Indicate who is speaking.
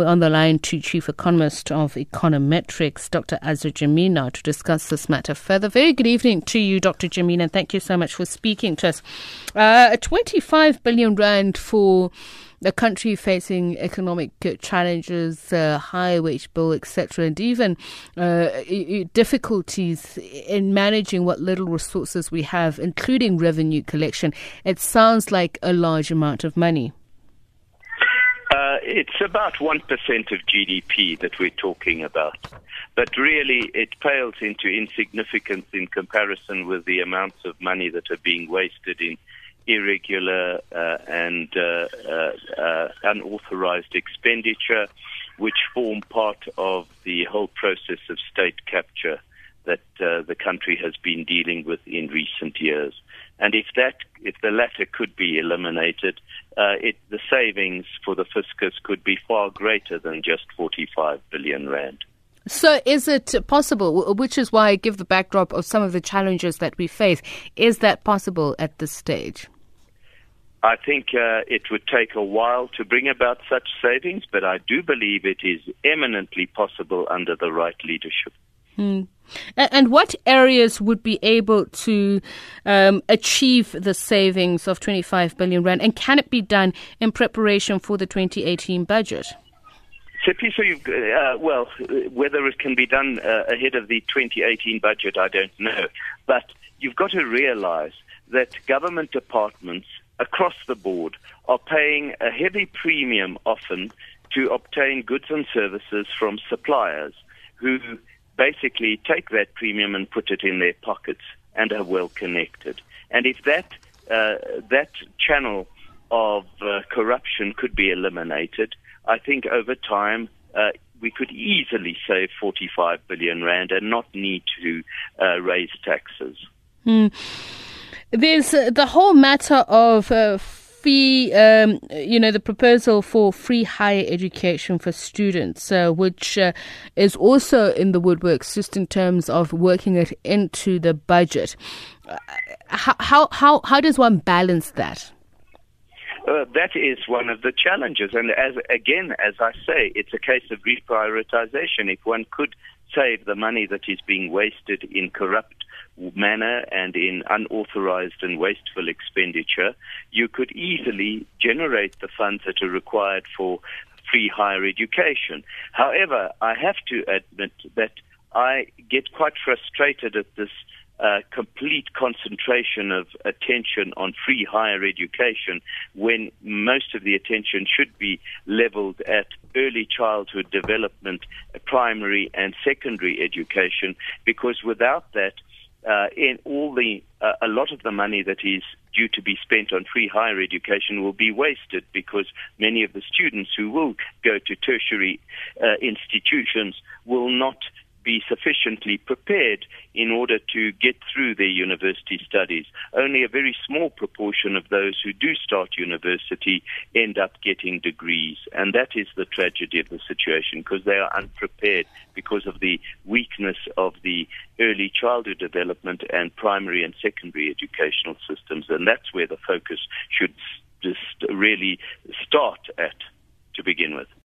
Speaker 1: We're on the line to Chief Economist of Econometrix, Dr. Azar Jammine, to discuss this matter further. Very good evening to you, Dr. Jammine, and thank you so much for speaking to us. Uh, 25 billion rand for the country facing economic challenges, uh, high wage bill, etc., and even uh, difficulties in managing what little resources we have, including revenue collection. It sounds like a large amount of money.
Speaker 2: It's about 1% of GDP that we're talking about. But really, it pales into insignificance in comparison with the amounts of money that are being wasted in irregular uh, and uh, uh, uh, unauthorized expenditure, which form part of the whole process of state capture country has been dealing with in recent years. And if that, if the latter could be eliminated, uh, it, the savings for the fiscus could be far greater than just 45 billion rand.
Speaker 1: So, is it possible, which is why I give the backdrop of some of the challenges that we face, is that possible at this stage?
Speaker 2: I think uh, it would take a while to bring about such savings, but I do believe it is eminently possible under the right leadership.
Speaker 1: Hmm. And what areas would be able to um, achieve the savings of 25 billion rand? And can it be done in preparation for the 2018 budget?
Speaker 2: So, uh, well, whether it can be done uh, ahead of the 2018 budget, I don't know. But you've got to realize that government departments across the board are paying a heavy premium often to obtain goods and services from suppliers who basically take that premium and put it in their pockets and are well connected. And if that uh, that channel of uh, corruption could be eliminated, I think over time uh, we could easily save 45 billion rand and not need to uh, raise taxes.
Speaker 1: Hmm. There's uh, the whole matter of free, um, you know, the proposal for free higher education for students, uh, which uh, is also in the woodworks, just in terms of working it into the budget. Uh, how how how does one balance that?
Speaker 2: Uh, that is one of the challenges, and as again, as I say, it's a case of reprioritization. If one could save the money that is being wasted in corrupt manner and in unauthorized and wasteful expenditure, you could easily generate the funds that are required for free higher education. However, I have to admit that I get quite frustrated at this uh, complete concentration of attention on free higher education when most of the attention should be leveled at early childhood development, primary and secondary education, because without that, uh, in all the uh, a lot of the money that is due to be spent on free higher education will be wasted because many of the students who will go to tertiary uh, institutions will not be sufficiently prepared in order to get through their university studies. Only a very small proportion of those who do start university end up getting degrees, and that is the tragedy of the situation because they are unprepared because of the weakness of the early childhood development and primary and secondary educational systems, and that's where the focus should just really start at to begin with.